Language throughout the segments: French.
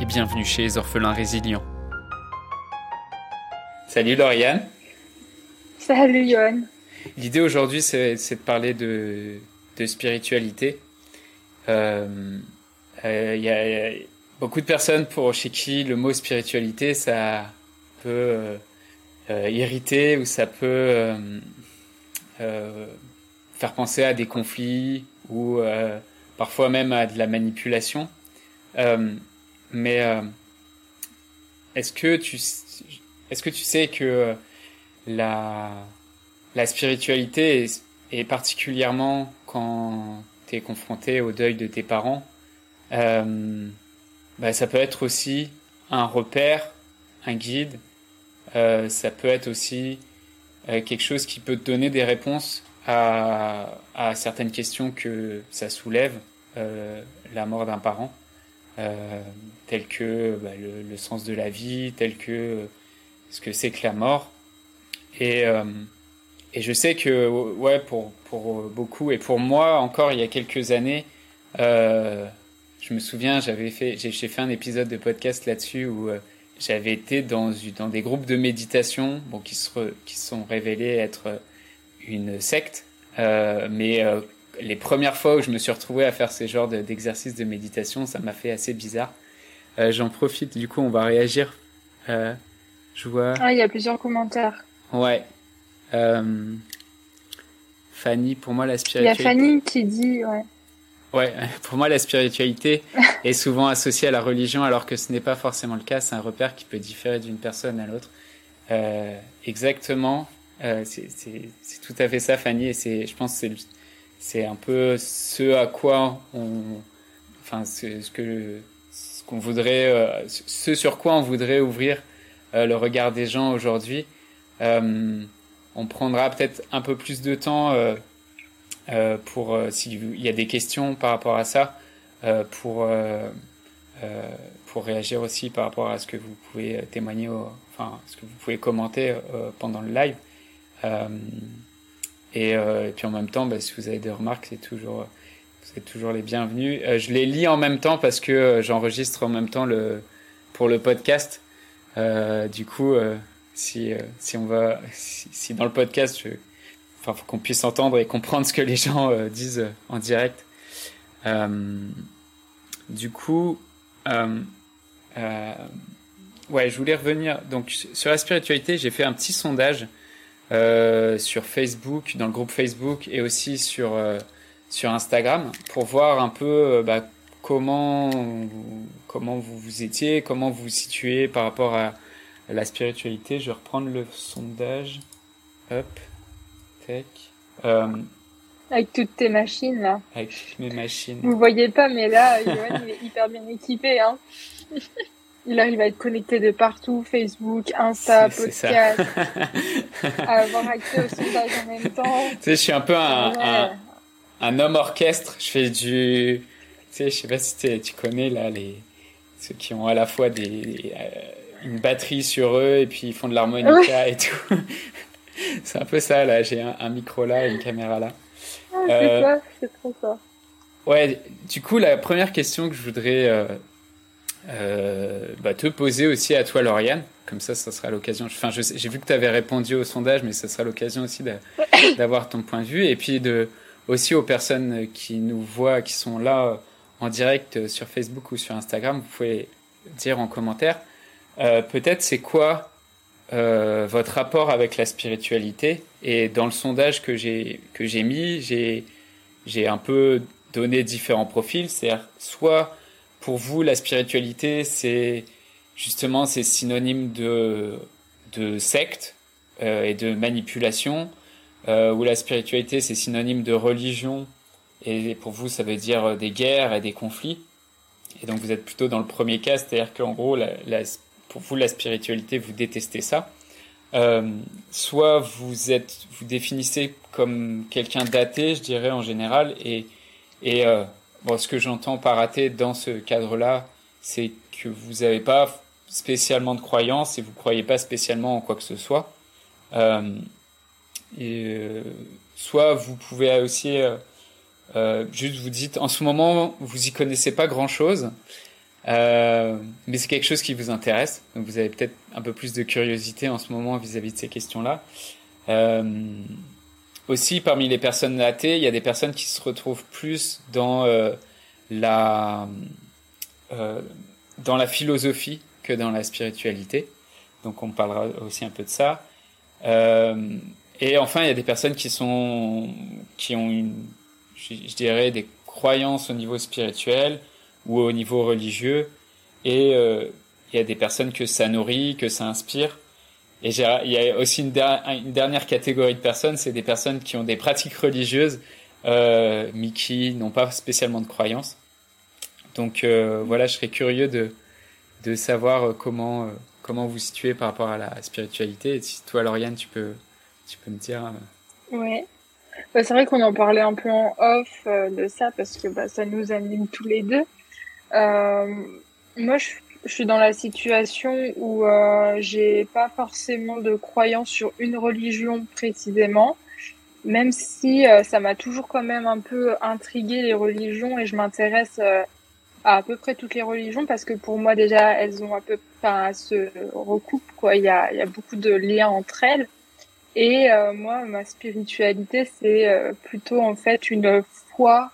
et bienvenue chez les orphelins résilients. Salut Lauriane. Salut Johan. L'idée aujourd'hui, c'est de parler de, de spiritualité. Il euh, euh, y, a beaucoup de personnes pour chez qui le mot spiritualité, ça peut euh, irriter ou ça peut faire penser à des conflits ou parfois même à de la manipulation. Mais est-ce que tu est-ce que tu sais que la la spiritualité est, particulièrement quand tu es confronté au deuil de tes parents, euh, bah, ça peut être aussi un repère, un guide, euh, ça peut être aussi euh, quelque chose qui peut te donner des réponses à, à certaines questions que ça soulève, euh, la mort d'un parent, euh, tel que bah, le, sens de la vie, tel que ce que c'est que la mort. Et et je sais que, ouais, pour, pour beaucoup, et pour moi encore il y a quelques années, euh, je me souviens, j'avais fait, j'ai fait un épisode de podcast là-dessus où euh, j'avais été dans, dans des groupes de méditation, bon, qui se, qui sont révélés être une secte, euh, mais euh, les premières fois où je me suis retrouvé à faire ces genres d'exercices de, méditation, ça m'a fait assez bizarre. Euh, j'en profite, du coup, on va réagir. je vois. Ah, il y a plusieurs commentaires. Ouais, euh, Fanny, pour moi, la spiritualité. Il y a Fanny qui dit, ouais. Ouais, pour moi, la spiritualité est souvent associée à la religion, alors que ce n'est pas forcément le cas. C'est un repère qui peut différer d'une personne à l'autre. Euh, exactement. Euh, c'est tout à fait ça, Fanny. Et c'est, je pense, c'est c'est un peu ce à quoi on, enfin, ce, que ce qu'on voudrait, euh, ce sur quoi on voudrait ouvrir euh, le regard des gens aujourd'hui. Euh, on prendra peut-être un peu plus de temps pour s'il y a des questions par rapport à ça, pour pour réagir aussi par rapport à ce que vous pouvez témoigner, enfin ce que vous pouvez commenter pendant le live. Et, et, puis en même temps, bah, si vous avez des remarques, c'est toujours vous toujours les bienvenus. je les lis en même temps parce que j'enregistre en même temps le pour le podcast. du coup, si, euh, si on va, si, dans le podcast, je, faut qu'on puisse entendre et comprendre ce que les gens euh, disent euh, en direct. du coup, ouais, je voulais revenir. Donc, sur la spiritualité, j'ai fait un petit sondage sur Facebook, dans le groupe Facebook et aussi sur sur Instagram pour voir un peu bah, comment comment vous vous étiez, comment vous vous situez par rapport à la spiritualité. Je vais reprendre le sondage. Hop. Tech. Euh, avec toutes tes machines là. Avec mes machines. Vous voyez pas, mais là, Johan, il est hyper bien équipé. Hein. Il arrive à être connecté de partout, Facebook, Insta, podcast, à avoir accès au sondage en même temps. Tu sais, je suis un peu un, un, un, homme orchestre. Je fais du... Tu sais, je sais pas si tu connais là les... ceux qui ont à la fois des... Euh, une batterie sur eux et puis ils font de l'harmonica et tout. c'est un peu ça là, j'ai un, micro là et une caméra là. Ah, c'est euh, ça, c'est trop ça. Ouais, du coup la première question que je voudrais euh, bah, te poser aussi à toi Lauriane, comme ça ça sera l'occasion, enfin j'ai vu que tu avais répondu au sondage mais ça sera l'occasion aussi d'avoir ton point de vue. Et puis de aussi aux personnes qui nous voient, qui sont là en direct sur Facebook ou sur Instagram, vous pouvez dire en commentaire euh, peut-être c'est quoi euh, votre rapport avec la spiritualité. Et dans le sondage que j'ai que j'ai mis, j'ai j'ai un peu donné différents profils. C'est-à-dire soit pour vous la spiritualité c'est justement c'est synonyme de de secte euh, et de manipulation, euh, ou la spiritualité c'est synonyme de religion et pour vous ça veut dire des guerres et des conflits. et donc vous êtes plutôt dans le premier cas, c'est-à-dire qu'en gros, la, pour vous, la spiritualité, vous détestez ça. Euh, soit vous êtes, vous définissez comme quelqu'un d'athée, je dirais en général, et, et euh, bon, ce que j'entends par dans ce cadre-là, c'est que vous n'avez pas spécialement de croyance et vous croyez pas spécialement en quoi que ce soit. Euh, euh, soit vous pouvez aussi euh, juste vous dites en ce moment vous y connaissez pas grand chose, mais c'est quelque chose qui vous intéresse. Donc vous avez peut-être un peu plus de curiosité en ce moment vis-à-vis de ces questions-là. Aussi, parmi les personnes athées, il y a des personnes qui se retrouvent plus dans euh, la euh, dans la philosophie que dans la spiritualité. Donc on parlera aussi un peu de ça. Euh, et enfin, il y a des personnes qui sont qui ont je, dirais, des croyances au niveau spirituel ou au niveau religieux. Et il y a des personnes que ça nourrit, que ça inspire. Et il y a aussi une, dernière catégorie de personnes, c'est des personnes qui ont des pratiques religieuses, euh, mais qui n'ont pas spécialement de croyances. Donc euh, voilà, je serais curieux de, de savoir comment, euh, comment vous situez par rapport à la spiritualité. Et si toi, Lauriane, tu peux, tu peux me dire. Ouais. Bah, c'est vrai qu'on en parlait un peu en off de ça parce que bah, ça nous anime tous les deux. Moi, je, je, suis dans la situation où euh, j'ai pas forcément de croyance sur une religion précisément, même si euh, ça m'a toujours quand même un peu intrigué les religions et je m'intéresse euh, à à peu près toutes les religions parce que pour moi déjà elles ont un peu, enfin, se recoupent quoi. Il y a, il y a beaucoup de liens entre elles. Et euh, moi, ma spiritualité, c'est euh, plutôt en fait une foi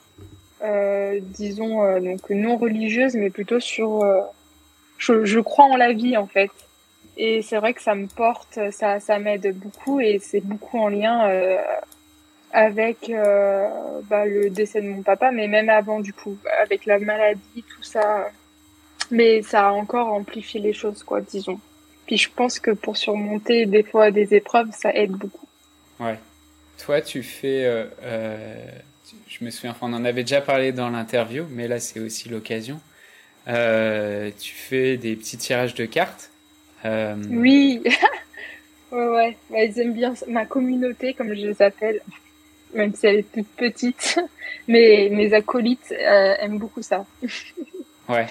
euh, disons donc non religieuse mais plutôt sur je, crois en la vie en fait. Et c'est vrai que ça me porte ça ça m'aide beaucoup et c'est beaucoup en lien euh, avec bah, le décès de mon papa mais même avant du coup avec la maladie tout ça. Mais ça a encore amplifié les choses quoi disons. Puis je pense que pour surmonter des fois des épreuves ça aide beaucoup. Ouais. Toi tu fais je me souviens, on en avait déjà parlé dans l'interview, mais là c'est aussi l'occasion. Euh, tu fais des petits tirages de cartes. Euh... Oui, ouais, ouais. Bah, ils aiment bien ma communauté, comme je les appelle, même si elle est toute petite. Mais mes acolytes euh, aiment beaucoup ça. ouais.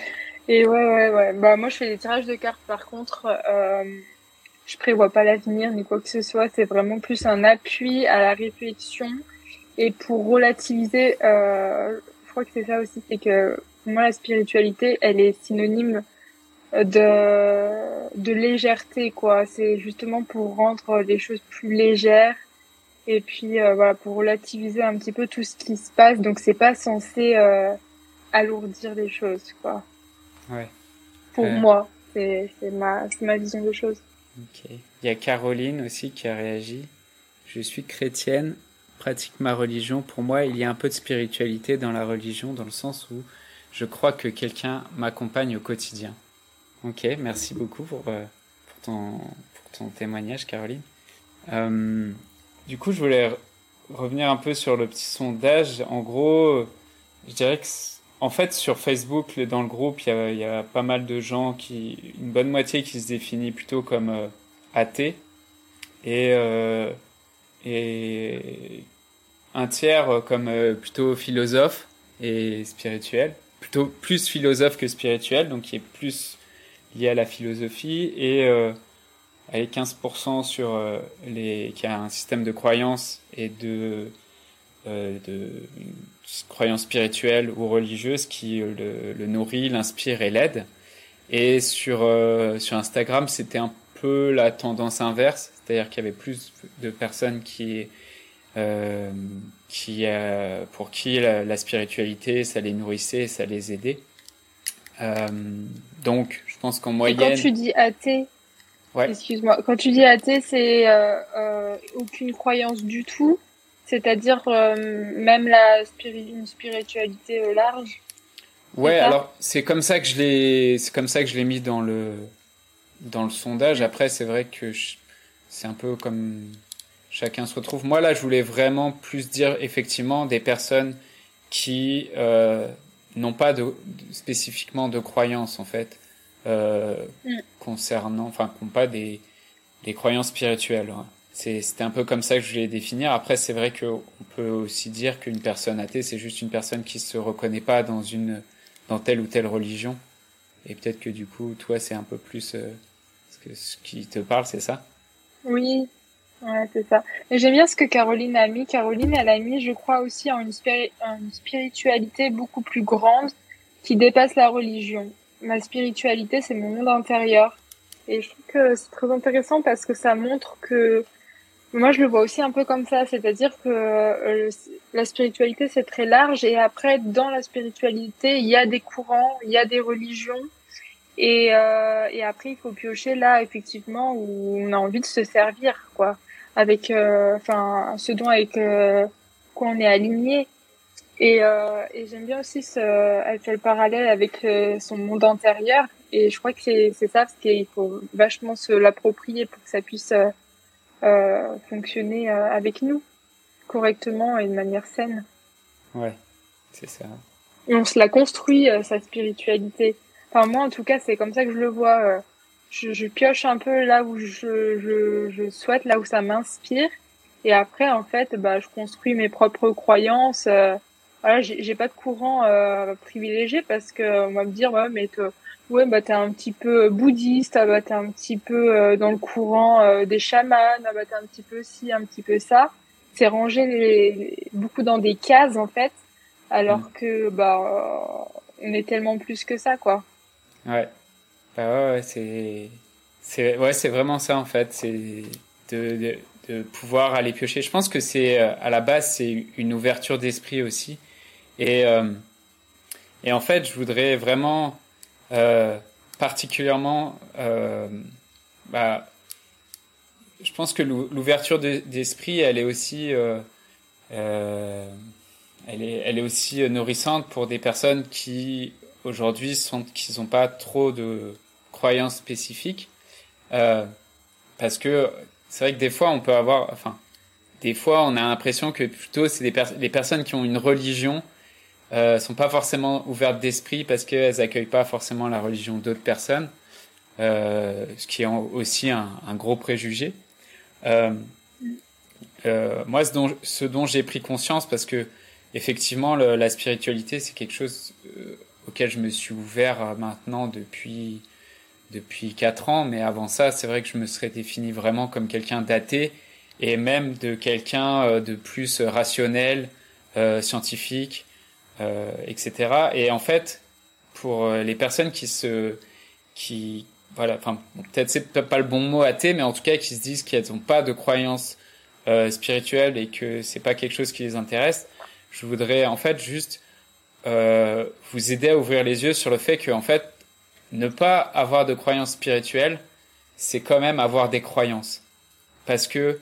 Et ouais, ouais, ouais. Bah moi je fais des tirages de cartes. Par contre, euh, je prévois pas l'avenir ni quoi que ce soit. C'est vraiment plus un appui à la réflexion et pour relativiser, euh, je crois que c'est ça aussi, c'est que pour moi la spiritualité, elle est synonyme de de légèreté quoi. C'est justement pour rendre les choses plus légères et puis euh, voilà pour relativiser un petit peu tout ce qui se passe. Donc c'est pas censé euh, alourdir les choses quoi. Ouais. Pour euh... moi, c'est ma ma vision des choses. Ok. Il y a Caroline aussi qui a réagi. Je suis chrétienne pratique ma religion, pour moi, il y a un peu de spiritualité dans la religion, dans le sens où je crois que quelqu'un m'accompagne au quotidien. Ok, merci beaucoup pour, euh, ton, témoignage, Caroline. Euh, du coup, je voulais revenir un peu sur le petit sondage. En gros, je dirais que, en fait, sur Facebook, dans le groupe, il y a, pas mal de gens qui, une bonne moitié qui se définit plutôt comme euh, athée et, un tiers comme plutôt philosophe et spirituel, plutôt plus philosophe que spirituel, donc qui est plus lié à la philosophie et euh, avec 15% sur euh, les qui a un système de croyances et de euh, de croyances spirituelles ou religieuses qui le, le nourrit, l'inspire et l'aide. Et sur euh, sur Instagram, c'était un peu la tendance inverse, c'est-à-dire qu'il y avait plus de personnes qui euh, qui, euh, pour qui la, la, spiritualité, ça les nourrissait, ça les aidait. Euh, donc, je pense qu'en moyenne. Et quand tu dis athée, ouais. excuse-moi, quand tu dis athée, c'est euh, aucune croyance du tout, c'est-à-dire même la spiri une spiritualité large. Ouais, alors c'est comme ça que je l'ai, c'est comme ça que je l'ai mis dans le dans le sondage. Après, c'est vrai que c'est un peu comme chacun se retrouve. Moi, là, je voulais vraiment plus dire effectivement des personnes qui, euh, n'ont pas de, spécifiquement de croyances en fait euh, mm. concernant, enfin, qui n'ont pas des, des croyances spirituelles. C'était un peu comme ça que je voulais définir. Après, c'est vrai qu'on peut aussi dire qu'une personne athée, c'est juste une personne qui se reconnaît pas dans une, dans telle ou telle religion. Et peut-être que du coup, toi, c'est un peu plus euh, ce, que, ce qui te parle, c'est ça? Oui, ouais, c'est ça. J'aime bien ce que Caroline a mis. Caroline, elle a mis, je crois, aussi en une, une spiritualité beaucoup plus grande qui dépasse la religion. Ma spiritualité, c'est mon monde intérieur. Et je trouve que c'est très intéressant parce que ça montre que moi, je le vois aussi un peu comme ça, c'est-à-dire que euh, la spiritualité, c'est très large, et après, dans la spiritualité, il y a des courants, il y a des religions, et, euh, et après, il faut piocher là, effectivement, où on a envie de se servir, quoi, avec, euh, enfin, ce dont avec quoi on est aligné. Et, et j'aime bien aussi ce, elle fait le parallèle avec son monde intérieur, et je crois que c'est ça, parce qu'il faut vachement se l'approprier pour que ça puisse euh, fonctionner euh, avec nous correctement et de manière saine. Ouais, c'est ça. Et on se la construit, euh, sa spiritualité. Enfin, moi, en tout cas, c'est comme ça que je le vois. Je, je, pioche un peu là où je, je, je souhaite, là où ça m'inspire. Et après, en fait, bah, je construis mes propres croyances. voilà, j'ai pas de courant privilégié parce que on va me dire, ouais, mais ouais bah t'es un petit peu bouddhiste ah bah t'es un petit peu euh, dans le courant euh, des chamans ah bah t'es un petit peu ci un petit peu ça c'est rangé les, beaucoup dans des cases en fait alors mm. que bah on est tellement plus que ça quoi ouais. Bah ouais, c'est c'est ouais vraiment ça en fait. C'est de, de, pouvoir aller piocher. Je pense que c'est euh, à la base c'est une ouverture d'esprit aussi. Et et en fait je voudrais vraiment euh, particulièrement, euh, bah, je pense que l'ouverture d'esprit, elle est aussi, euh, euh, elle est, elle est aussi nourrissante pour des personnes qui aujourd'hui sont, qui n'ont pas trop de croyances spécifiques, euh, parce que c'est vrai que des fois on peut avoir, enfin, des fois on a l'impression que plutôt c'est des les personnes qui ont une religion euh, sont pas forcément ouvertes d'esprit parce qu'elles accueillent pas forcément la religion d'autres personnes, euh, ce qui est aussi un, gros préjugé. Euh, moi, ce dont, j'ai pris conscience, parce que effectivement, la spiritualité, c'est quelque chose auquel je me suis ouvert euh, maintenant depuis depuis quatre ans, mais avant ça, c'est vrai que je me serais défini vraiment comme quelqu'un d'athée et même de quelqu'un de plus rationnel, scientifique, euh, etc. Et en fait, pour euh, les personnes qui se, qui, voilà, enfin, peut-être c'est pas le bon mot athée, mais en tout cas qui se disent qu'elles n'ont pas de croyances euh, spirituelles et que c'est pas quelque chose qui les intéresse, je voudrais en fait juste euh, vous aider à ouvrir les yeux sur le fait que en fait ne pas avoir de croyances spirituelles, c'est quand même avoir des croyances, parce que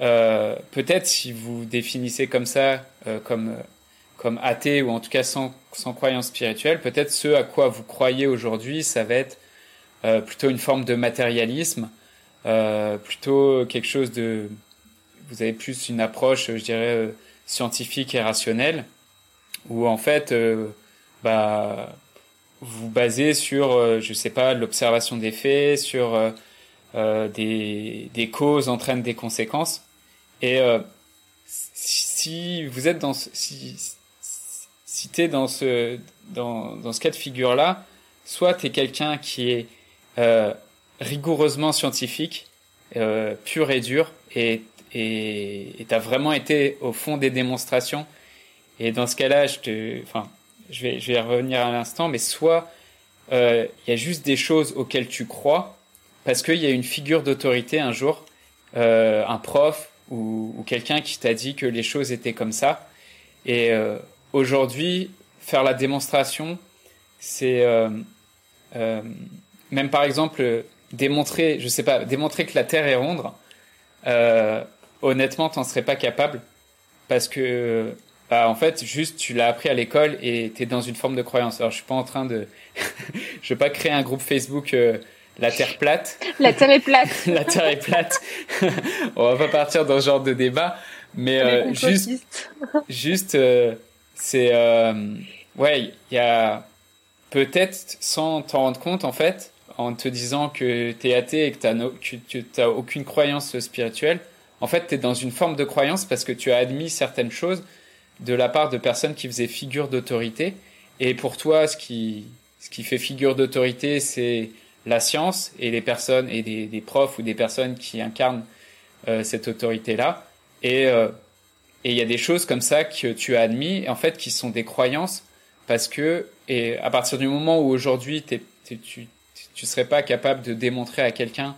euh, peut-être si vous définissez comme ça, euh, comme comme athée ou en tout cas sans, sans croyance spirituelle, peut-être ce à quoi vous croyez aujourd'hui, ça va être plutôt une forme de matérialisme, plutôt quelque chose de... Vous avez plus une approche, je dirais, scientifique et rationnelle, où en fait, euh, bah, vous basez sur, euh, je sais pas, l'observation des faits, sur des, des causes entraînent des conséquences. Et si vous êtes dans... Si, si tu es dans ce, dans, dans ce cas de figure-là, soit tu es quelqu'un qui est euh, rigoureusement scientifique, euh, pur et dur, et et tu as vraiment été au fond des démonstrations. Et dans ce cas-là, je enfin, je vais, y revenir à l'instant, mais soit euh, il y a juste des choses auxquelles tu crois parce qu'il y a une figure d'autorité un jour, euh, un prof ou, quelqu'un qui t'a dit que les choses étaient comme ça. Et euh, Aujourd'hui, faire la démonstration, c'est même par exemple démontrer, je sais pas, démontrer que la Terre est ronde. Honnêtement, t'en serais pas capable parce que bah, en fait, juste tu l'as appris à l'école et t'es dans une forme de croyance. Alors, je suis pas en train de, je vais pas créer un groupe Facebook. Euh, la Terre plate. La Terre est plate. la Terre est plate. On va pas partir dans ce genre de débat, mais euh, juste, juste, euh, c'est ouais, il y a peut-être sans t'en rendre compte en fait, en te disant que tu es athée et que tu n'as aucune croyance spirituelle, en fait, tu es dans une forme de croyance parce que tu as admis certaines choses de la part de personnes qui faisaient figure d'autorité. Et pour toi, ce qui, ce qui fait figure d'autorité, c'est la science et les personnes et des, des, profs ou des personnes qui incarnent euh, cette autorité-là. Et euh, et il y a des choses comme ça que tu as admis, en fait, qui sont des croyances parce que et à partir du moment où aujourd'hui tu tu serais pas capable de démontrer à quelqu'un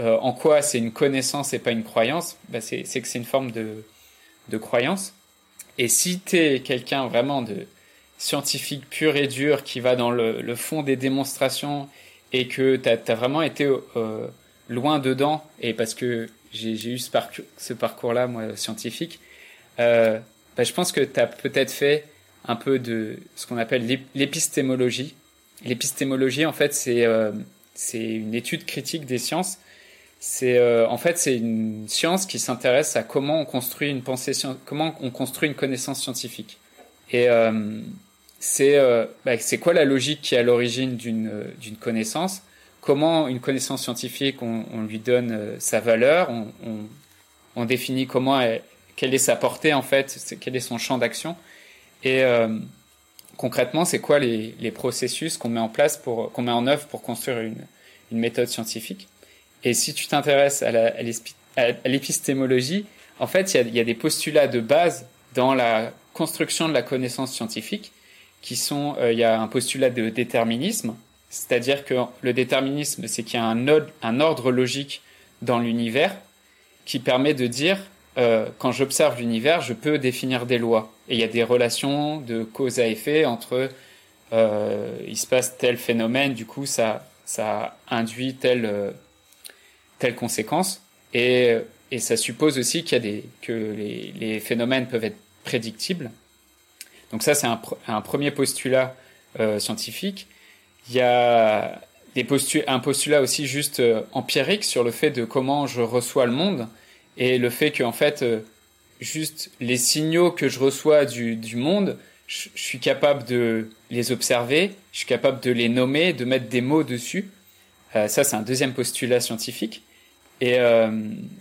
euh, en quoi c'est une connaissance et pas une croyance, bah c'est que c'est une forme de, de croyance. Et si tu es quelqu'un vraiment de scientifique pur et dur qui va dans le, fond des démonstrations et que tu as, vraiment été euh, loin dedans, et parce que j'ai eu ce, parcours, ce parcours-là, moi, scientifique, euh, bah, je pense que tu as peut-être fait un peu de ce qu'on appelle l'épistémologie. L'épistémologie, en fait, euh, c'est une étude critique des sciences. C'est euh, en fait c'est une science qui s'intéresse à comment on construit une pensée, comment on construit une connaissance scientifique. Et euh, c'est euh, bah, c'est quoi la logique qui est à l'origine d'une d'une connaissance? Comment une connaissance scientifique on, on lui donne sa valeur? On, on, on définit comment elle, quelle est sa portée en fait, quel est son champ d'action? Et euh, concrètement, c'est quoi les, les processus qu'on met en place pour qu'on met en œuvre pour construire une, une méthode scientifique? Et si tu t'intéresses à l'épistémologie, en fait, il y a, des postulats de base dans la construction de la connaissance scientifique qui sont, euh, il y a un postulat de déterminisme, c'est-à-dire que le déterminisme, c'est qu'il y a un, ordre logique dans l'univers qui permet de dire euh, quand j'observe l'univers, je peux définir des lois. Et il y a des relations de cause à effet entre euh, il se passe tel phénomène, du coup ça ça induit telle euh, telle conséquence. Et, et ça suppose aussi qu'il y a des que les, phénomènes peuvent être prédictibles. Donc ça c'est un, premier postulat euh, scientifique. Il y a des postu un postulat aussi juste euh, empirique sur le fait de comment je reçois le monde et le fait que en fait euh, juste les signaux que je reçois du, du monde je, suis capable de les observer je suis capable de les nommer de mettre des mots dessus ça c'est un deuxième postulat scientifique et, euh,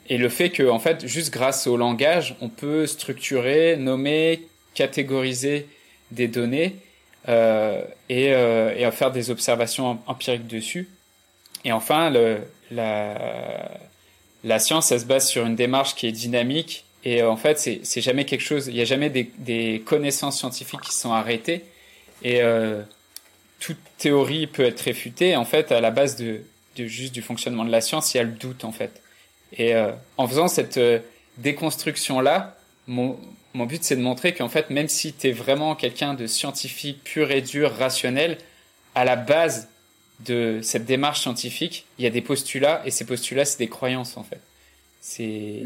et le fait que en fait juste grâce au langage on peut structurer nommer catégoriser des données euh, et, euh, faire des observations empiriques dessus et enfin la science, elle se base sur une démarche qui est dynamique et euh, en fait, c'est jamais quelque chose. Il n'y a jamais des, des, connaissances scientifiques qui sont arrêtées et toute théorie peut être réfutée. En fait, à la base de, de, juste du fonctionnement de la science, il y a le doute en fait. Et euh, en faisant cette euh, déconstruction là, mon, but c'est de montrer qu'en fait, même si tu es vraiment quelqu'un de scientifique pur et dur, rationnel, à la base de cette démarche scientifique, il y a des postulats et ces postulats, c'est des croyances en fait. C'est.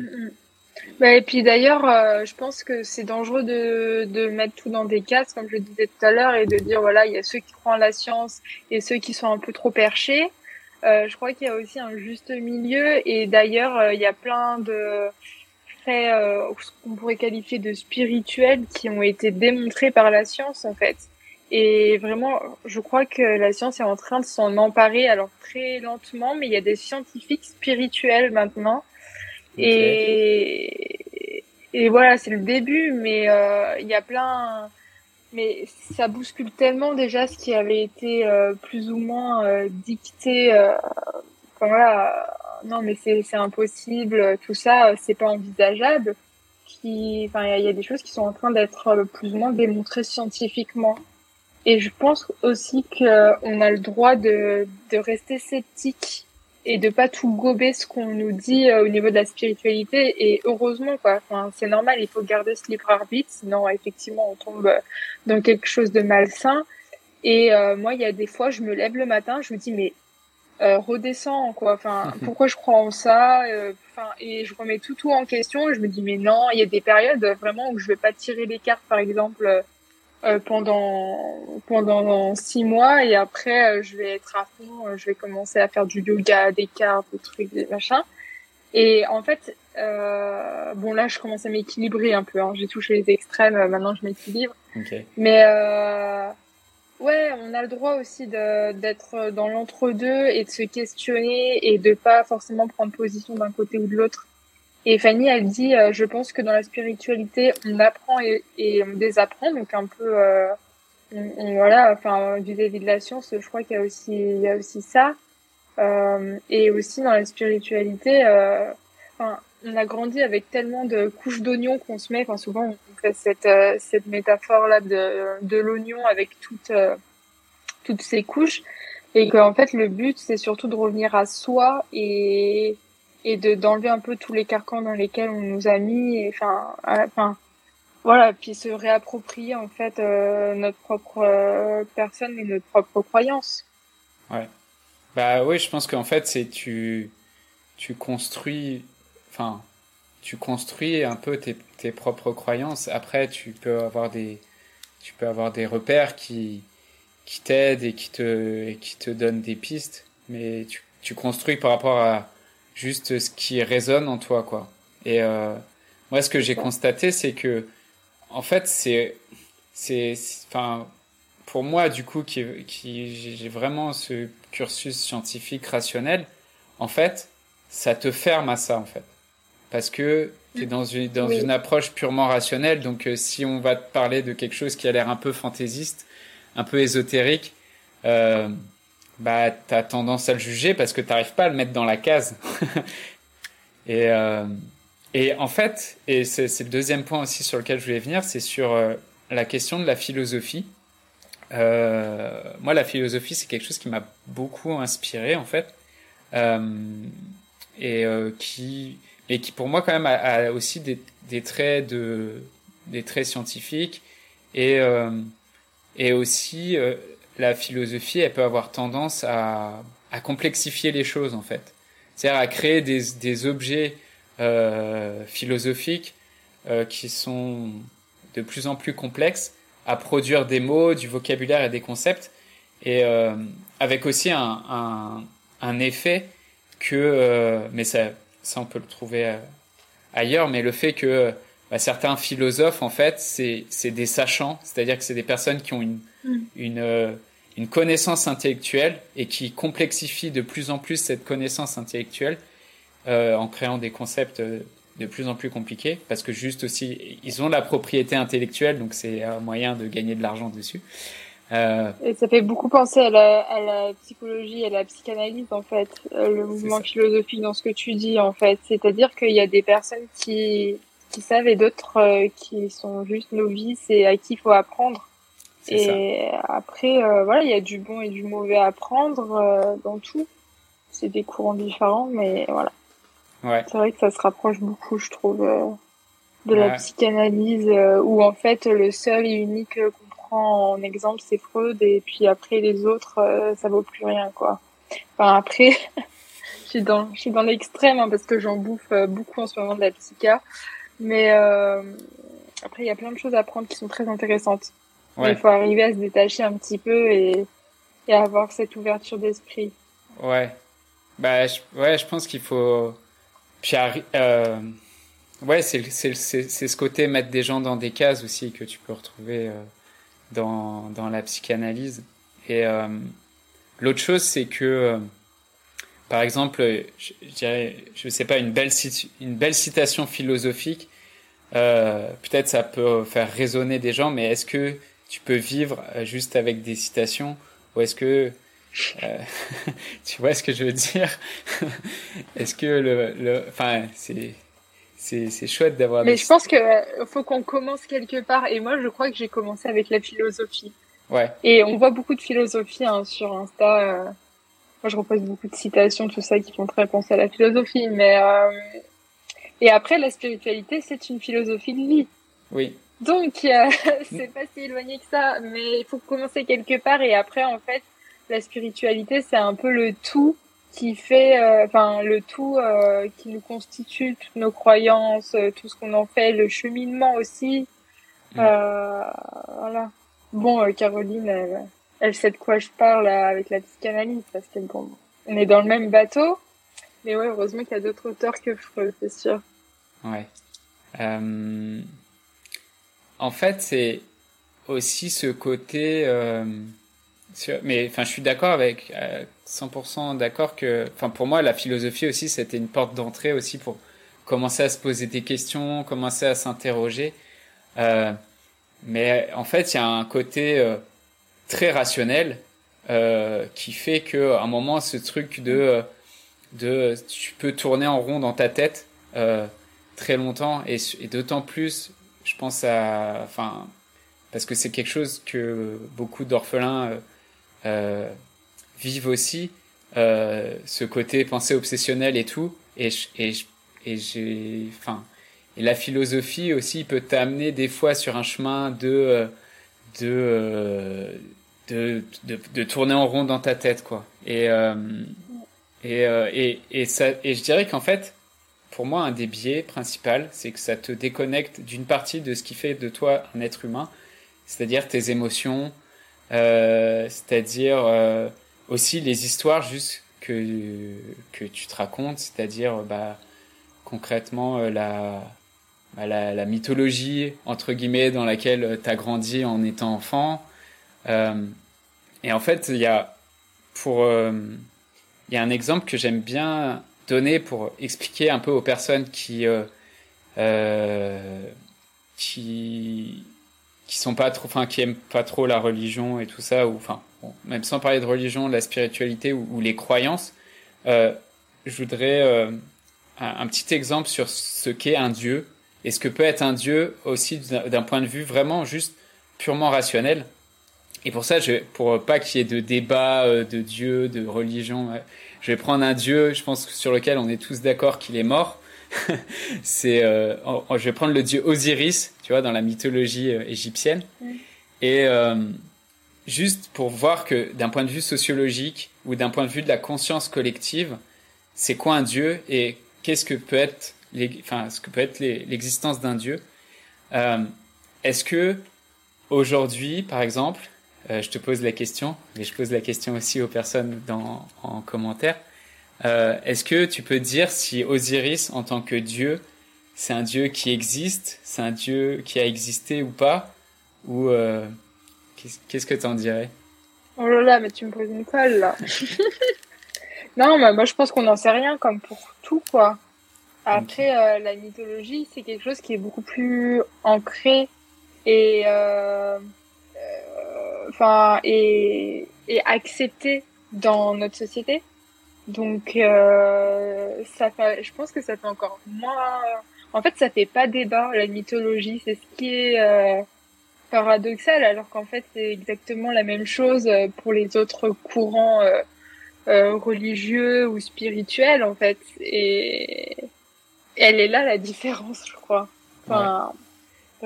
Bah, et puis d'ailleurs, euh, je pense que c'est dangereux de, de mettre tout dans des cases, comme je disais tout à l'heure, et de dire voilà, il y a ceux qui croient en la science et ceux qui sont un peu trop perchés. Euh, je crois qu'il y a aussi un juste milieu, et d'ailleurs, euh, il y a plein de faits, euh, ce qu'on pourrait qualifier de spirituels, qui ont été démontrés par la science en fait. Et vraiment, je crois que la science est en train de s'en emparer, alors très lentement, mais il y a des scientifiques spirituels maintenant. Et, et voilà, c'est le début, mais euh, il y a plein. Mais ça bouscule tellement déjà ce qui avait été euh, plus ou moins euh, dicté. Euh, enfin voilà, non mais c'est impossible, tout ça, c'est pas envisageable. Qui, enfin il y, y, a des choses qui sont en train d'être plus ou moins démontrées scientifiquement. Et je pense aussi qu'on a le droit de, de rester sceptique et de pas tout gober ce qu'on nous dit euh, au niveau de la spiritualité. Et heureusement, quoi. Enfin, c'est normal, il faut garder ce libre arbitre, sinon effectivement on tombe dans quelque chose de malsain. Et euh, moi, il y a des fois, je me lève le matin, je me dis mais euh, redescends quoi. Enfin, pourquoi je crois en ça euh, Enfin, et je remets tout tout en question. Et je me dis mais non, il y a des périodes vraiment où je vais pas tirer les cartes, par exemple euh, pendant pendant six mois et après euh, je vais être à fond euh, je vais commencer à faire du yoga des cartes des trucs des machins et en fait bon là je commence à m'équilibrer un peu hein. j'ai touché les extrêmes maintenant je m'équilibre Mais euh, ouais, on a le droit aussi d'être dans l'entre-deux et de se questionner et de pas forcément prendre position d'un côté ou de l'autre. Et Fanny, elle dit, euh, je pense que dans la spiritualité, on apprend et, et on désapprend, donc un peu, euh, voilà, enfin vis-à-vis de la science, je crois qu'il y a aussi, il y a aussi ça. Euh, et aussi dans la spiritualité, euh, enfin, on a grandi avec tellement de couches d'oignons qu'on se met. Enfin, souvent, on fait cette, euh, cette métaphore-là de, de l'oignon avec toutes, toutes ces couches. Et qu'en fait, le but, c'est surtout de revenir à soi et, et de, d'enlever un peu tous les carcans dans lesquels on nous a mis. Et, enfin, enfin, voilà. Puis se réapproprier, en fait, euh, notre propre personne et notre propre croyance. Ouais. Bah oui, je pense qu'en fait, c'est tu, tu construis enfin, tu construis un peu tes, tes, propres croyances. Après, tu peux avoir des, tu peux avoir des repères qui, qui t'aident et qui te, qui te donnent des pistes, mais tu, tu construis par rapport à juste ce qui résonne en toi, quoi. Et euh, moi, ce que j'ai constaté, c'est que, en fait, c'est, c'est, enfin, pour moi, du coup, qui, qui j'ai vraiment ce cursus scientifique rationnel, en fait, ça te ferme à ça, en fait parce que tu es dans une, dans une approche purement rationnelle. Donc, euh, si on va te parler de quelque chose qui a l'air un peu fantaisiste, un peu ésotérique, euh, bah, tu as tendance à le juger parce que tu n'arrives pas à le mettre dans la case. et, euh, et en fait, et c'est le deuxième point aussi sur lequel je voulais venir, c'est sur euh, la question de la philosophie. Euh, moi, la philosophie, c'est quelque chose qui m'a beaucoup inspiré, en fait, et qui et qui pour moi quand même a, aussi des, des, traits de des traits scientifiques et euh, et aussi euh, la philosophie elle peut avoir tendance à, à complexifier les choses en fait. C'est-à-dire à créer des, des objets euh, philosophiques euh, qui sont de plus en plus complexes à produire des mots du vocabulaire et des concepts et euh, avec aussi un, un, un effet que mais ça ça on peut le trouver euh, ailleurs, mais le fait que bah, certains philosophes, en fait, c'est des sachants, c'est-à-dire que c'est des personnes qui ont une, mm. une, euh, une connaissance intellectuelle et qui complexifient de plus en plus cette connaissance intellectuelle euh, en créant des concepts de plus en plus compliqués, parce que juste aussi, ils ont la propriété intellectuelle, donc c'est un moyen de gagner de l'argent dessus. Euh... Et ça fait beaucoup penser à la, à la psychologie, à la psychanalyse en fait, euh, le mouvement philosophique dans ce que tu dis en fait. C'est-à-dire qu'il y a des personnes qui qui savent et d'autres euh, qui sont juste novices et à qui il faut apprendre. Et après, euh, voilà, il y a du bon et du mauvais à apprendre dans tout. C'est des courants différents, mais voilà. Ouais. C'est vrai que ça se rapproche beaucoup, je trouve, de la psychanalyse, où en fait le seul et unique en exemple, c'est Freud, et puis après les autres, euh, ça vaut plus rien, quoi. Enfin, après, je suis dans, je suis dans l'extrême, hein, parce que j'en bouffe euh, beaucoup en ce moment de la psycha. Mais euh, après, il y a plein de choses à prendre qui sont très intéressantes. Il faut arriver à se détacher un petit peu et, et avoir cette ouverture d'esprit. Ouais. Bah, je, ouais, je pense qu'il faut. Puis, euh, ouais, c'est ce côté mettre des gens dans des cases aussi que tu peux retrouver dans, dans la psychanalyse. Et euh, l'autre chose, c'est que, euh, par exemple, je, dirais, je sais pas, une belle, une belle citation philosophique, euh, peut-être ça peut faire résonner des gens, mais est-ce que tu peux vivre euh, juste avec des citations ou est-ce que euh, tu vois ce que je veux dire? Est-ce que le, le, enfin, c'est c'est chouette d'avoir. Mais je pense que euh, faut qu'on commence quelque part. Et moi, je crois que j'ai commencé avec la philosophie. Ouais. Et on voit beaucoup de philosophie hein, sur Insta. Euh. Moi, je repose beaucoup de citations, tout ça, qui font très penser à la philosophie. Mais euh... et après, la spiritualité, c'est une philosophie de vie. Oui. Donc, euh, c'est pas si éloigné que ça. Mais il faut commencer quelque part. Et après, en fait, la spiritualité, c'est un peu le tout qui fait, euh, enfin, le tout euh, qui nous constitue, toutes nos croyances, euh, tout ce qu'on en fait, le cheminement aussi. Mm. voilà. Bon, Caroline, elle, elle, sait de quoi je parle avec la psychanalyse, parce que bon, on est dans le même bateau. Mais ouais, heureusement qu'il y a d'autres auteurs que Freud, c'est sûr. Ouais. Euh... En fait, c'est aussi ce côté. mais enfin, je suis d'accord avec 100% d'accord que, enfin, pour moi, la philosophie aussi, c'était une porte d'entrée aussi pour commencer à se poser des questions, commencer à s'interroger. Euh, mais en fait, il y a un côté euh, très rationnel euh, qui fait que à un moment, ce truc de de tu peux tourner en rond dans ta tête euh, très longtemps et, d'autant plus, je pense à, enfin, parce que c'est quelque chose que beaucoup d'orphelins euh, vivent aussi, ce côté pensée obsessionnelle et tout. Et, et, et j'ai, enfin, et la philosophie aussi peut t'amener des fois sur un chemin de de, de, de, tourner en rond dans ta tête, quoi. Et euh, et, euh, et, et, ça, et je dirais qu'en fait, pour moi, un des biais principaux, c'est que ça te déconnecte d'une partie de ce qui fait de toi un être humain, c'est-à-dire tes émotions, euh, c'est-à-dire aussi les histoires juste que que tu te racontes, c'est-à-dire bah concrètement la, bah, la, la, mythologie, entre guillemets, dans laquelle tu as grandi en étant enfant. Euh, et en fait, il y a, pour, euh, il y un exemple que j'aime bien donner pour expliquer un peu aux personnes qui, euh, qui, qui sont pas trop, enfin, qui aiment pas trop la religion et tout ça, ou enfin, même sans parler de religion, de la spiritualité ou les croyances, je voudrais un, petit exemple sur ce qu'est un dieu et ce que peut être un dieu aussi d'un point de vue vraiment juste purement rationnel. Et pour ça, je, pour pas qu'il y ait de débat euh, de dieu, de religion, je vais prendre un dieu, je pense sur lequel on est tous d'accord qu'il est mort. c'est, euh, je vais prendre le dieu Osiris, tu vois, dans la mythologie euh, égyptienne. Et euh, juste pour voir que d'un point de vue sociologique ou d'un point de vue de la conscience collective, c'est quoi un dieu et qu'est-ce que peut être, enfin, ce que peut être l'existence d'un Dieu. Est-ce que aujourd'hui, par exemple, euh, je te pose la question, et je pose la question aussi aux personnes dans, en commentaire. Euh, Est-ce que tu peux dire si Osiris, en tant que Dieu, c'est un Dieu qui existe, c'est un Dieu qui a existé ou pas, ou euh, qu'est-ce que tu en dirais? Oh là là, mais tu me poses une colle là. Non, mais moi je pense qu'on n'en sait rien comme pour tout quoi. Après, la mythologie, c'est quelque chose qui est beaucoup plus ancré et enfin et, et accepté dans notre société. Donc euh, ça fait, je pense que ça fait encore moins. En fait, ça fait pas débat la mythologie. C'est ce qui est euh, paradoxal, alors qu'en fait c'est exactement la même chose pour les autres courants euh, religieux ou spirituel en fait et elle est là la différence je crois enfin.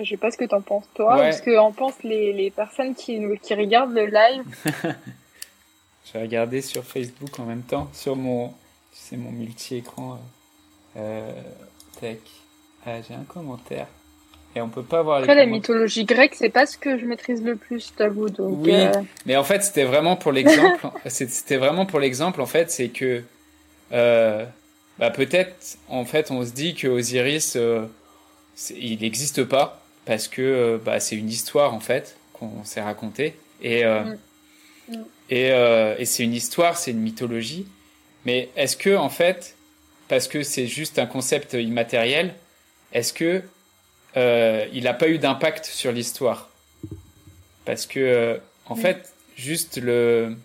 Je sais pas ce que t'en penses toi ouais. ou ce que en pensent les, les personnes qui qui regardent le live j'ai regardé sur Facebook en même temps sur mon c'est mon multi écran euh, tech ah, j'ai un commentaire et on peut pas voir Après, la mythologie grecque, c'est pas ce que je maîtrise le plus, t'avoue. Donc, oui, euh... mais en fait, c'était vraiment pour l'exemple. c'était vraiment pour l'exemple, en fait, c'est que euh, bah, peut-être, en fait, on se dit que Osiris, euh, il n'existe pas parce que euh, bah, c'est une histoire, en fait, qu'on s'est racontée. Et, euh, mm. Mm. et, euh, et c'est une histoire, c'est une mythologie. Mais est-ce que, en fait, parce que c'est juste un concept immatériel, est-ce que euh, il n'a pas eu d'impact sur l'histoire? Parce que, euh, en oui. fait, juste le.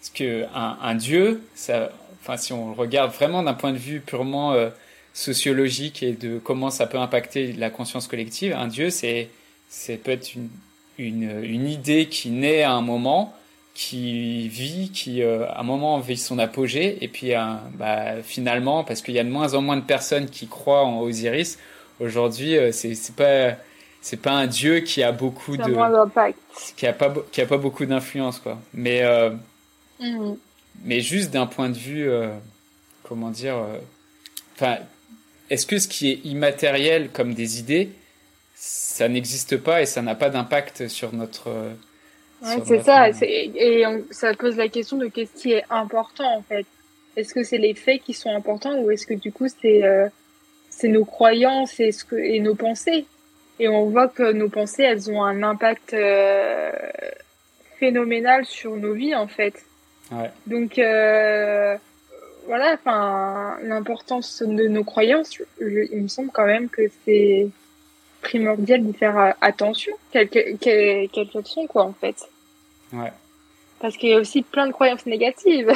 Parce que un, un dieu, ça, enfin, si on le regarde vraiment d'un point de vue purement euh, sociologique et de comment ça peut impacter la conscience collective, un dieu, c'est, c'est peut être une, une, une idée qui naît à un moment, qui vit, qui euh, à un moment vit son apogée, et puis euh, bah, finalement, parce qu'il y a de moins en moins de personnes qui croient en Osiris, Aujourd'hui, euh, c'est c'est pas c'est pas un dieu qui a beaucoup de qui a pas qui a pas beaucoup d'influence quoi. Mais euh, mm. mais juste d'un point de vue comment dire enfin est-ce que ce qui est immatériel comme des idées ça n'existe pas et ça n'a pas d'impact sur notre Ouais, c'est ça. Et on, ça pose la question de qu'est-ce qui est important en fait. Est-ce que c'est les faits qui sont importants ou est-ce que du coup c'est euh, c'est nos croyances et, ce que, et nos pensées? Et on voit que nos pensées, elles ont un impact euh, phénoménal sur nos vies en fait. Ouais. Donc euh, voilà, enfin l'importance de nos croyances, il me semble quand même que c'est primordial d'y faire euh, attention, quelles qu'elles sont quoi en fait. Ouais. Parce qu'il y a aussi plein de croyances négatives.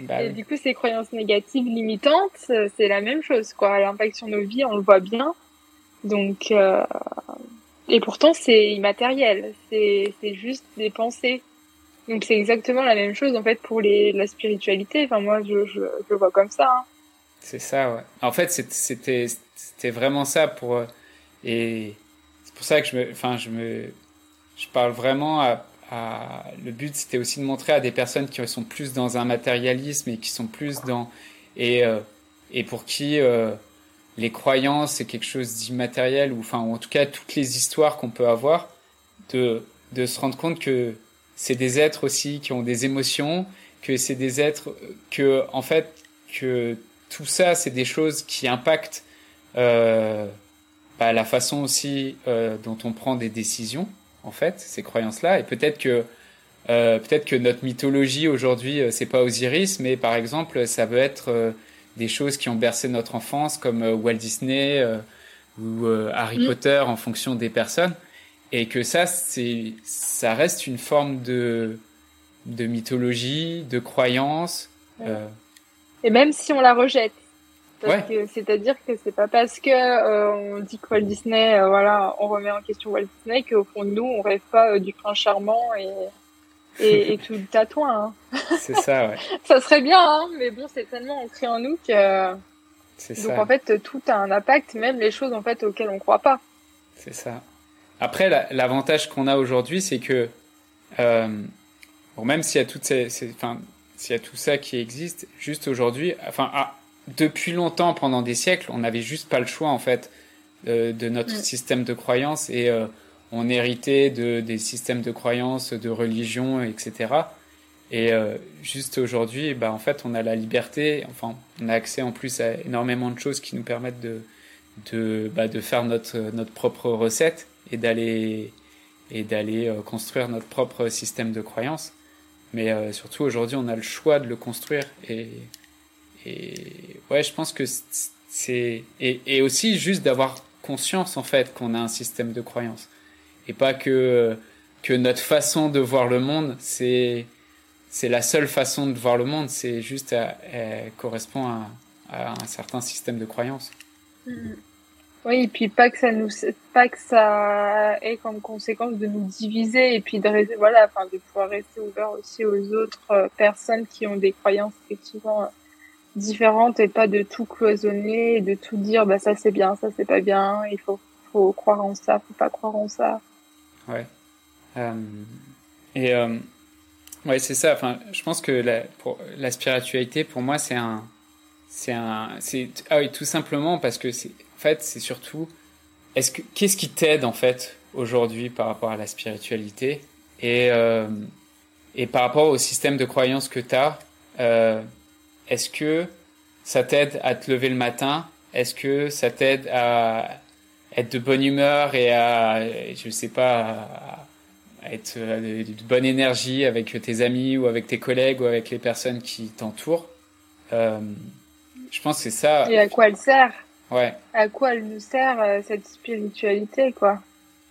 Bah et du coup, ces croyances négatives limitantes, c'est la même chose, quoi. L'impact sur nos vies, on le voit bien. Donc, euh... et pourtant, c'est immatériel. C'est, c'est juste des pensées. Donc, c'est exactement la même chose, en fait, pour les, la spiritualité. Enfin, moi, je, je, vois comme ça. Hein. C'est ça, ouais. En fait, c'était, c'était vraiment ça pour, euh, et c'est pour ça que je me, enfin, je me, je parle vraiment à, le but c'était aussi de montrer à des personnes qui sont plus dans un matérialisme et qui sont plus dans et euh, et pour qui euh, les croyances c'est quelque chose d'immatériel ou enfin en tout cas toutes les histoires qu'on peut avoir de de se rendre compte que c'est des êtres aussi qui ont des émotions que c'est des êtres que en fait que tout ça c'est des choses qui impactent euh, bah, la façon aussi euh, dont on prend des décisions en fait, ces croyances-là. Et peut-être que euh, peut-être que notre mythologie aujourd'hui, euh, c'est pas Osiris, mais par exemple, ça veut être euh, des choses qui ont bercé notre enfance, comme Walt Disney ou Harry mm. Potter, en fonction des personnes, et que ça, c'est, ça reste une forme de de mythologie, de croyance. Et même si on la rejette, c'est-à-dire que c'est pas parce que euh, on dit que Walt Disney, euh, voilà, on remet en question Walt Disney qu'au fond de nous, on rêve pas euh, du prince charmant et et, et tout le tatouin. Hein. C'est ça, ouais. ça serait bien, hein, mais bon, c'est tellement ancré en nous que. C'est Donc en fait, tout a un impact, même les choses en fait auxquelles on croit pas. C'est ça. Après, l'avantage qu'on a aujourd'hui, c'est que bon, même s'il y a toutes ces, enfin, s'il y a tout ça qui existe, juste aujourd'hui, enfin. Ah, depuis longtemps, pendant des siècles, on n'avait juste pas le choix en fait euh, de notre mm. système de croyances et euh, on héritait de, des systèmes de croyances, de religion, etc. Et euh, juste aujourd'hui, bah, en fait, on a la liberté, enfin, on a accès en plus à énormément de choses qui nous permettent de, de, bah, de faire notre, notre propre recette et d'aller et d'aller euh, construire notre propre système de croyances. Mais euh, surtout aujourd'hui, on a le choix de le construire et ouais, je pense que c'est et, aussi juste d'avoir conscience en fait qu'on a un système de croyance et pas que que notre façon de voir le monde c'est c'est la seule façon de voir le monde c'est juste elle correspond à, à, un certain système de croyance mm-hmm. Oui et puis pas que ça nous pas que ça ait comme conséquence de nous diviser et puis de voilà enfin de pouvoir rester ouvert aussi aux autres euh, personnes qui ont des croyances effectivement différentes et pas de tout cloisonner et de tout dire bah ça c'est bien, ça c'est pas bien, il faut faut croire en ça, faut pas croire en ça. Ouais. Euh, et euh, ouais, c'est ça. Enfin, je pense que la, la spiritualité, pour moi, c'est un, c'est un, c'est ah oui, tout simplement parce que c'est, en fait, c'est surtout, est-ce que qu'est-ce qui t'aide en fait aujourd'hui par rapport à la spiritualité et euh, et par rapport au système de croyance que tu as. Euh, est-ce que ça t'aide à te lever le matin? Est-ce que ça t'aide à être de bonne humeur et à, je sais pas, être de bonne énergie avec tes amis ou avec tes collègues ou avec les personnes qui t'entourent? Euh, Je pense que c'est ça. Et à quoi elle sert? Ouais. À quoi elle nous sert euh, cette spiritualité, quoi?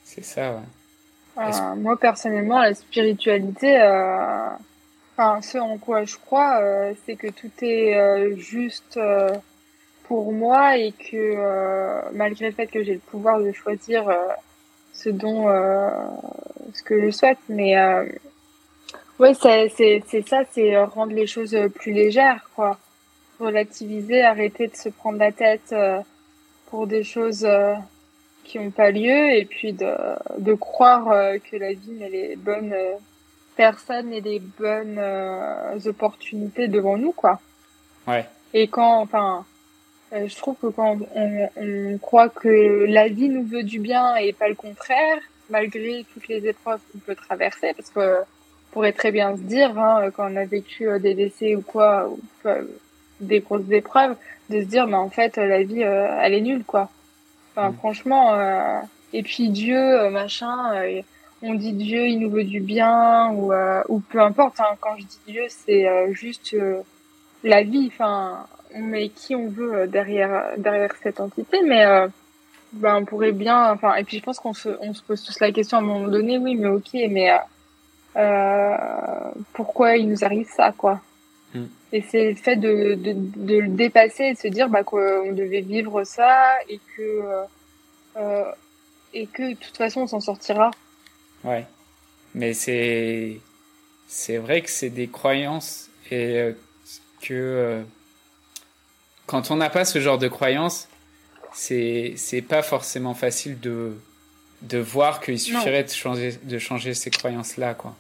C'est ça, ouais. Euh, moi personnellement, la spiritualité, euh, Enfin, ce en quoi je crois, euh, c'est que tout est euh, juste euh, pour moi et que malgré le fait que j'ai le pouvoir de choisir ce dont ce que je souhaite, mais ouais, c'est c'est ça, c'est rendre les choses plus légères, quoi, relativiser, arrêter de se prendre la tête pour des choses qui n'ont pas lieu et puis de de croire que la vie elle est bonne personne et des bonnes euh, opportunités devant nous, quoi. Ouais. Et quand, enfin, euh, je trouve que quand on, on, croit que la vie nous veut du bien et pas le contraire, malgré toutes les épreuves qu'on peut traverser, parce que pourrait très bien se dire, hein, quand on a vécu euh, des décès ou quoi, ou, des grosses épreuves, de se dire, mais en fait, la vie, elle est nulle, quoi. Enfin, mm. franchement, et puis Dieu, machin, on dit Dieu, il nous veut du bien, ou, ou peu importe. Hein, quand je dis Dieu, c'est juste la vie. Enfin, on met qui on veut derrière derrière cette entité, mais ben, on pourrait bien. Enfin, et puis je pense qu'on se on se pose tous la question à un moment donné, oui, mais ok, mais euh, pourquoi il nous arrive ça, quoi? Et c'est le fait de, de, de, le dépasser et de se dire bah, qu'on devait vivre ça et que, euh, euh, et que de toute façon on s'en sortira. Ouais. Mais c'est, c'est vrai que c'est des croyances et euh, que euh, quand on n'a pas ce genre de croyances, c'est, c'est pas forcément facile de, de voir qu'il suffirait de changer, de changer ces croyances-là, quoi.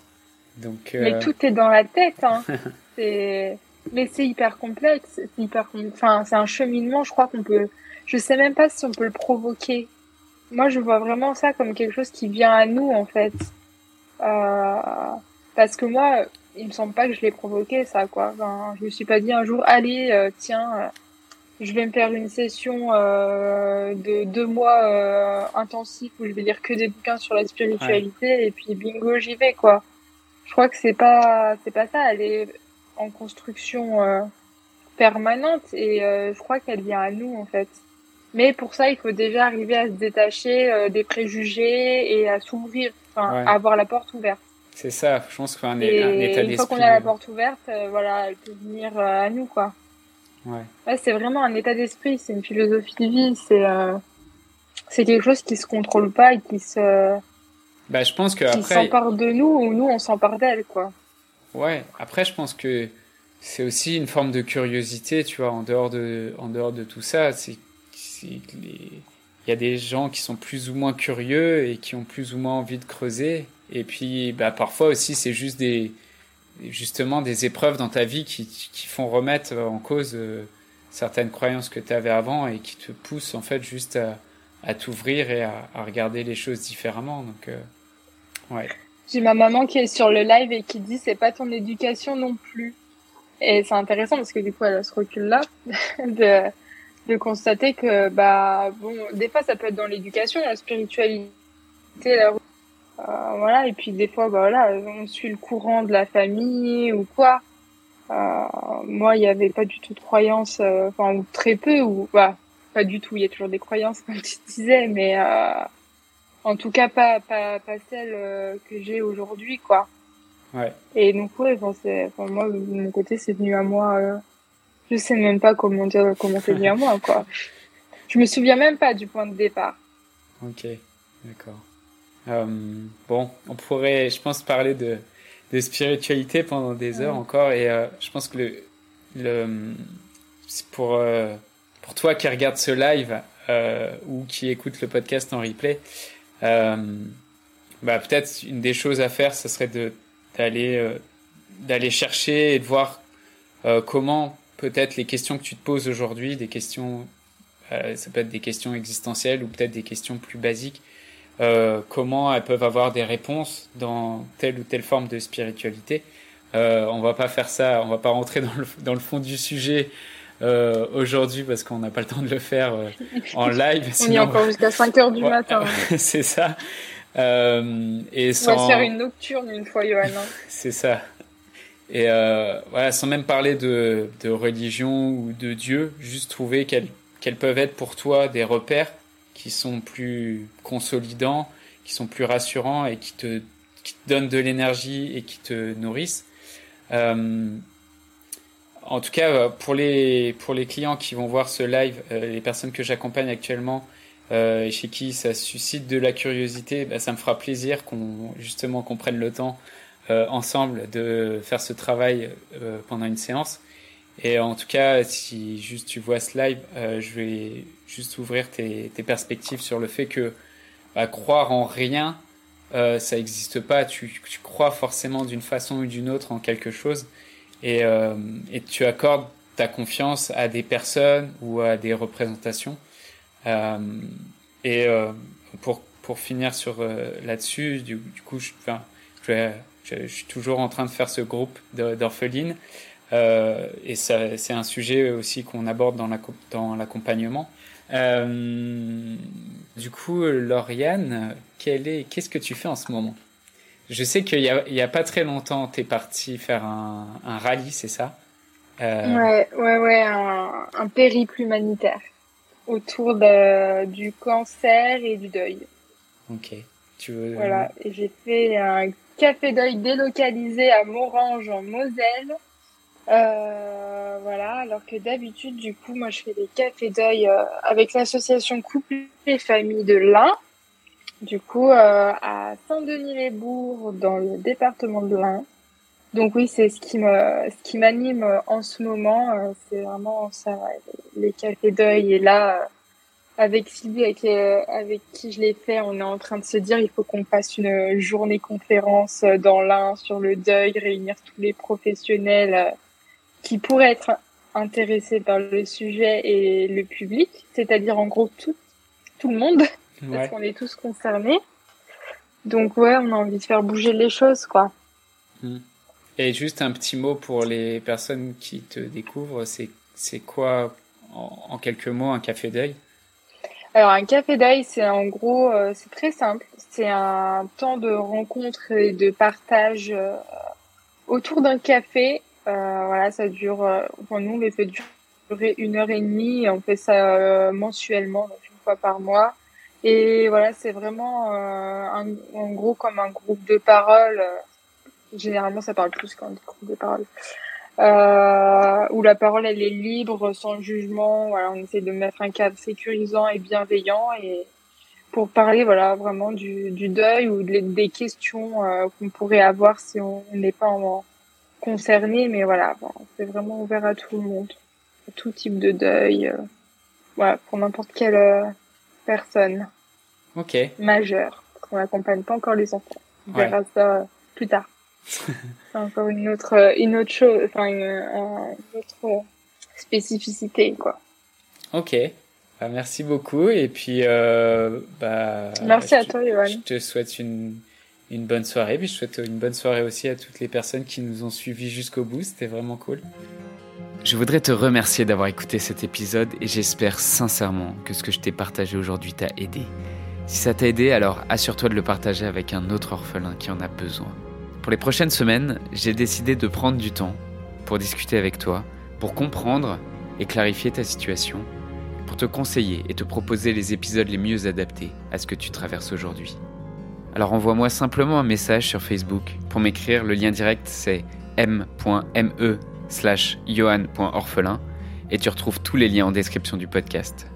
Donc, Mais euh, tout est dans la tête. Hein. c'est... Mais c'est hyper complexe. C'est hyper... Enfin, c'est un cheminement, je crois qu'on peut... Je sais même pas si on peut le provoquer. Moi, je vois vraiment ça comme quelque chose qui vient à nous, en fait. Euh... Parce que moi, il me semble pas que je l'ai provoqué, ça, quoi. Enfin, je me suis pas dit un jour, allez, euh, tiens, euh, je vais me faire une session de deux mois intensifs où je vais lire que des bouquins sur la spiritualité et puis bingo, j'y vais, quoi je crois que c'est pas c'est pas ça elle est en construction euh, permanente et euh, je crois qu'elle vient à nous en fait. Mais pour ça il faut déjà arriver à se détacher euh, des préjugés et à s'ouvrir enfin à avoir la porte ouverte. C'est ça je pense qu'un un état d'esprit une fois qu'on a la porte ouverte voilà elle peut venir à nous quoi. Ouais, ouais c'est vraiment un état d'esprit c'est une philosophie de vie c'est c'est quelque chose qui se contrôle pas et qui se bah, je pense que après. s'empare de nous ou nous on s'empare d'elle, quoi. Ouais. Après, je pense que c'est aussi une forme de curiosité, tu vois, en dehors de, en dehors de tout ça. C'est, il y a des gens qui sont plus ou moins curieux et qui ont plus ou moins envie de creuser. Et puis, bah, parfois aussi, c'est juste des, justement, des épreuves dans ta vie qui, qui font remettre en cause euh, certaines croyances que tu avais avant et qui te poussent, en fait, juste à, à t'ouvrir et à, à, regarder les choses différemment. Donc, euh, Ouais. J'ai ma maman qui est sur le live et qui dit c'est pas ton éducation non plus. Et c'est intéressant parce que du coup elle a ce recul là de, de constater que bah bon des fois ça peut être dans l'éducation, la spiritualité, la euh, voilà et puis des fois bah voilà on suit le courant de la famille ou quoi. Euh, moi il y avait pas du tout de croyances, euh, enfin ou très peu ou bah pas du tout. Il y a toujours des croyances comme tu disais, mais euh, en tout cas, pas, pas, pas celle euh, que j'ai aujourd'hui, quoi. Ouais. Et donc, ouais, enfin, enfin, moi, de mon côté, c'est venu à moi. Euh, je sais même pas comment dire comment c'est venu à moi, quoi. Je me souviens même pas du point de départ. Ok, d'accord. Euh, bon, on pourrait, je pense, parler de, de spiritualité pendant des heures encore, et euh, je pense que le, le pour pour toi qui regarde ce live ou qui écoute le podcast en replay, bah, peut-être une des choses à faire, ce serait d'aller euh, d'aller chercher et de voir euh, comment peut-être les questions que tu te poses aujourd'hui, des questions, ça peut être des questions existentielles ou peut-être des questions plus basiques, euh, comment elles peuvent avoir des réponses dans telle ou telle forme de spiritualité. Euh, on va pas faire ça, on va pas rentrer dans le, dans le fond du sujet euh, aujourd'hui parce qu'on n'a pas le temps de le faire euh, en live. on est encore jusqu'à 5 heures du matin. c'est ça. Euh, et sans... On va se faire une nocturne une fois, Johan. Hein. c'est ça. Et voilà, sans même parler de, de, religion ou de Dieu, juste trouver quels, peuvent être pour toi des repères qui sont plus consolidants, qui sont plus rassurants et qui te, qui te donnent de l'énergie et qui te nourrissent. Euh, en tout cas, euh, pour les, pour les clients qui vont voir ce live, euh, les personnes que j'accompagne actuellement euh, et chez qui ça suscite de la curiosité, bah, ça me fera plaisir qu'on justement qu'on prenne le temps ensemble de faire ce travail pendant une séance. Et en tout cas, si juste tu vois ce live, je vais juste ouvrir tes, perspectives sur le fait que bah, croire en rien, ça n'existe pas. Tu crois forcément d'une façon ou d'une autre en quelque chose et, euh, et tu accordes ta confiance à des personnes ou à des représentations. Euh, et euh, pour, pour finir sur là-dessus, du, coup, je, enfin, je, suis toujours en train de faire ce groupe d'orphelines. Et c'est un sujet aussi qu'on aborde dans l'accompagnement. Du coup, Lauriane, qu'est-ce que tu fais en ce moment? Je sais qu'il n'y a, pas très longtemps, tu es parti faire un, rallye, c'est ça? Euh... Ouais, ouais, ouais, un, un, périple humanitaire autour de, du cancer et du deuil. Ok. Tu veux... Voilà, et j'ai fait un café deuil délocalisé à Morange en Moselle. Euh, voilà, alors que d'habitude, du coup, moi, je fais des cafés deuil euh, avec l'association Couple et Famille de l'Ain. Du coup, euh, à Saint-Denis-les-Bourgs, dans le département de l'Ain. Donc oui, c'est ce qui me, ce qui m'anime en ce moment. Euh, c'est vraiment ça, les cafés deuil. Et là, avec Sylvie, avec, avec qui je l'ai fait, on est en train de se dire il faut qu'on fasse une journée conférence dans l'Ain sur le deuil, réunir tous les professionnels qui pourraient être intéressés par le sujet et le public, c'est-à-dire en gros tout, tout le monde, parce qu'on est tous concernés. Donc ouais, on a envie de faire bouger les choses, quoi. Hmm. Et juste un petit mot pour les personnes qui te découvrent, c'est c'est quoi en, quelques mots un café d'œil? Alors un café d'œil, c'est en gros, euh, c'est très simple. C'est un temps de rencontre et de partage euh, autour d'un café euh, voilà, ça dure, enfin, nous, on les fait durer une heure et demie et on fait ça mensuellement, donc une fois par mois. Et voilà, c'est vraiment un, en gros comme un groupe de parole. généralement, ça parle plus qu'un groupe de parole. Euh, où la parole elle est libre, sans jugement. Voilà, on essaie de mettre un cadre sécurisant et bienveillant et pour parler voilà vraiment du, deuil ou des questions qu'on pourrait avoir si on n'est pas en, concernés, mais voilà, c'est vraiment ouvert à tout le monde, à tout type de deuil, euh, voilà, pour n'importe quelle euh, personne ok majeure. On n'accompagne pas encore les enfants. On verra ça euh, plus tard. c'est encore une autre, une autre chose, enfin une, autre spécificité, quoi. Ok. Bah, merci beaucoup et puis bah, merci à toi, Johan. Je te souhaite une une bonne soirée. Puis je souhaite une bonne soirée aussi à toutes les personnes qui nous ont suivis jusqu'au bout. C'était vraiment cool. Je voudrais te remercier d'avoir écouté cet épisode et j'espère sincèrement que ce que je t'ai partagé aujourd'hui t'a aidé. Si ça t'a aidé, alors assure-toi de le partager avec un autre orphelin qui en a besoin. Pour les prochaines semaines, j'ai décidé de prendre du temps pour discuter avec toi, pour comprendre et clarifier ta situation, pour te conseiller et te proposer les épisodes les mieux adaptés à ce que tu traverses aujourd'hui. Alors envoie-moi simplement un message sur Facebook. Pour m'écrire, le lien direct c'est m.me slash johan.orphelin et tu retrouves tous les liens en description du podcast.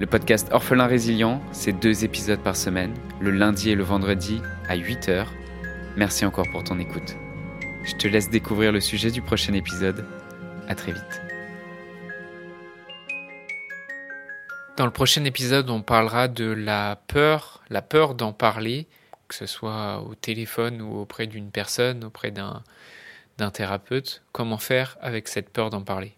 Le podcast Orphelin Résilient, c'est deux épisodes par semaine, le lundi et le vendredi à 8h. Merci encore pour ton écoute. Je te laisse découvrir le sujet du prochain épisode. À très vite. Dans le prochain épisode, on parlera de la peur, la peur d'en parler, que ce soit au téléphone ou auprès d'une personne, auprès d'un thérapeute. Comment faire avec cette peur d'en parler?